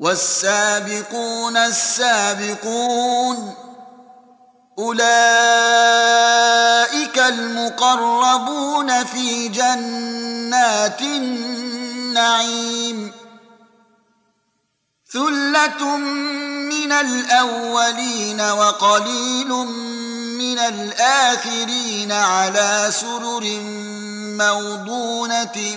والسابقون السابقون أولئك المقربون في جنات النعيم ثلة من الأولين وقليل من الآخرين على سرر موضونة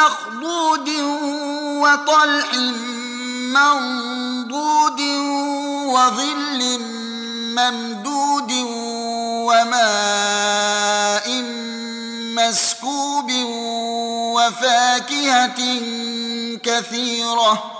مخضود وطلح منضود وظل ممدود وماء مسكوب وفاكهة كثيرة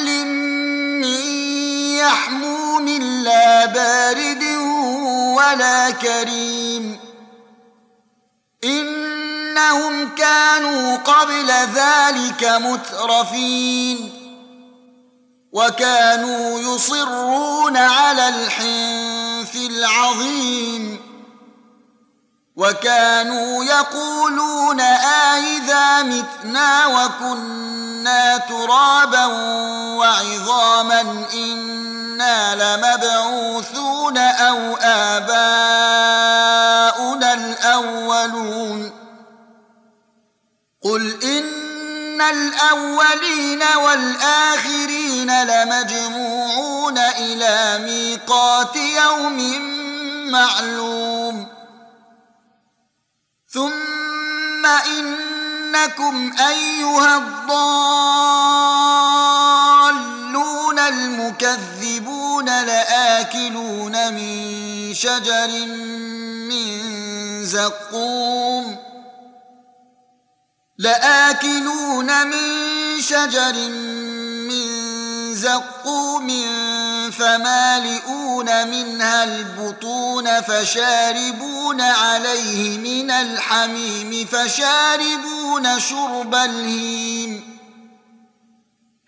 يحموم لا بارد ولا كريم. إنهم كانوا قبل ذلك مترفين. وكانوا يصرون على الحنث العظيم. وكانوا يقولون آئذا متنا وكنا ترابا وعظاما إنا لمبعوثون أو آباؤنا الأولون. قل إن الأولين والآخرين لمجموعون إلى ميقات يوم معلوم. ثم إنكم أيها الضالون المكذبون لآكلون من شجر من زقوم لآكلون من شجر من زقوم فمالئون منها البطون فشاربون عليه من الحميم فشاربون شرب الهيم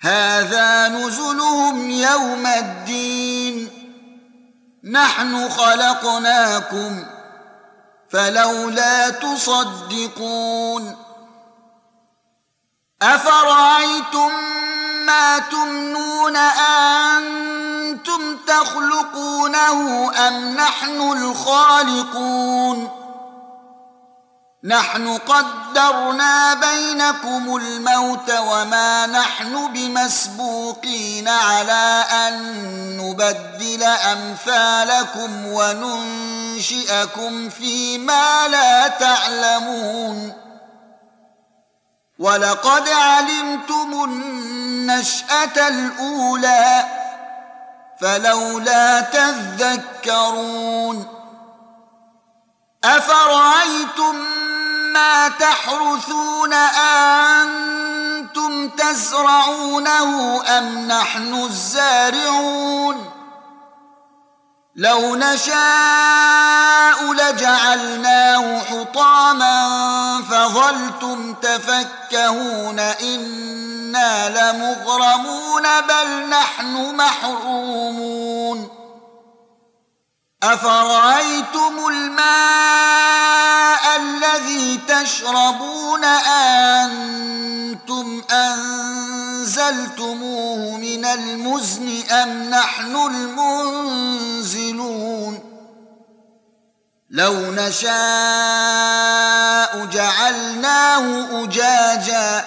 هذا نزلهم يوم الدين. نحن خلقناكم فلولا تصدقون. أفرأيتم ما تمنون أنتم تخلقونه أم نحن الخالقون؟ نحن قدرنا بينكم الموت وما نحن بمسبوقين على أن نبدل أمثالكم وننشئكم فيما لا تعلمون. ولقد علمتم النشأة الأولى فلولا تذكرون. أفرأيتم ما تحرثون أنتم تزرعونه أم نحن الزارعون لو نشاء لجعلناه حطاما فظلتم تفكهون إنا لمغرمون بل نحن محرومون أفرأيتم الماء الذي تشربون أنتم أنزلتموه من المزن أم نحن المنزلون؟ لو نشاء جعلناه أجاجا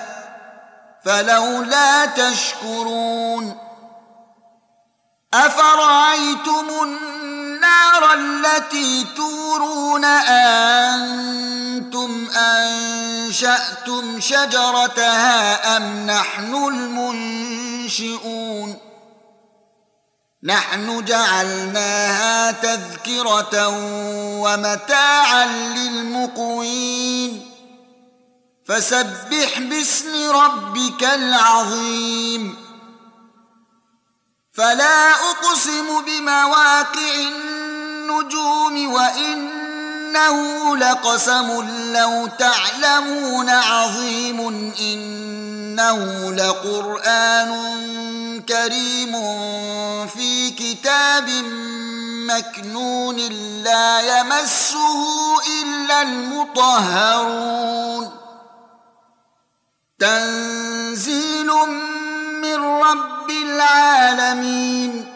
فلولا تشكرون. أفرأيتم النار التي تورون أنتم أنشأتم شجرتها أم نحن المنشئون؟ نحن جعلناها تذكرة ومتاعا للمقوين. فسبح باسم ربك العظيم. فلا أقسم بمواقع النجوم وإنه لقسم لو تعلمون عظيم إنه لقرآن كريم في كتاب مكنون لا يمسه إلا المطهرون. تنزيل من رب العالمين.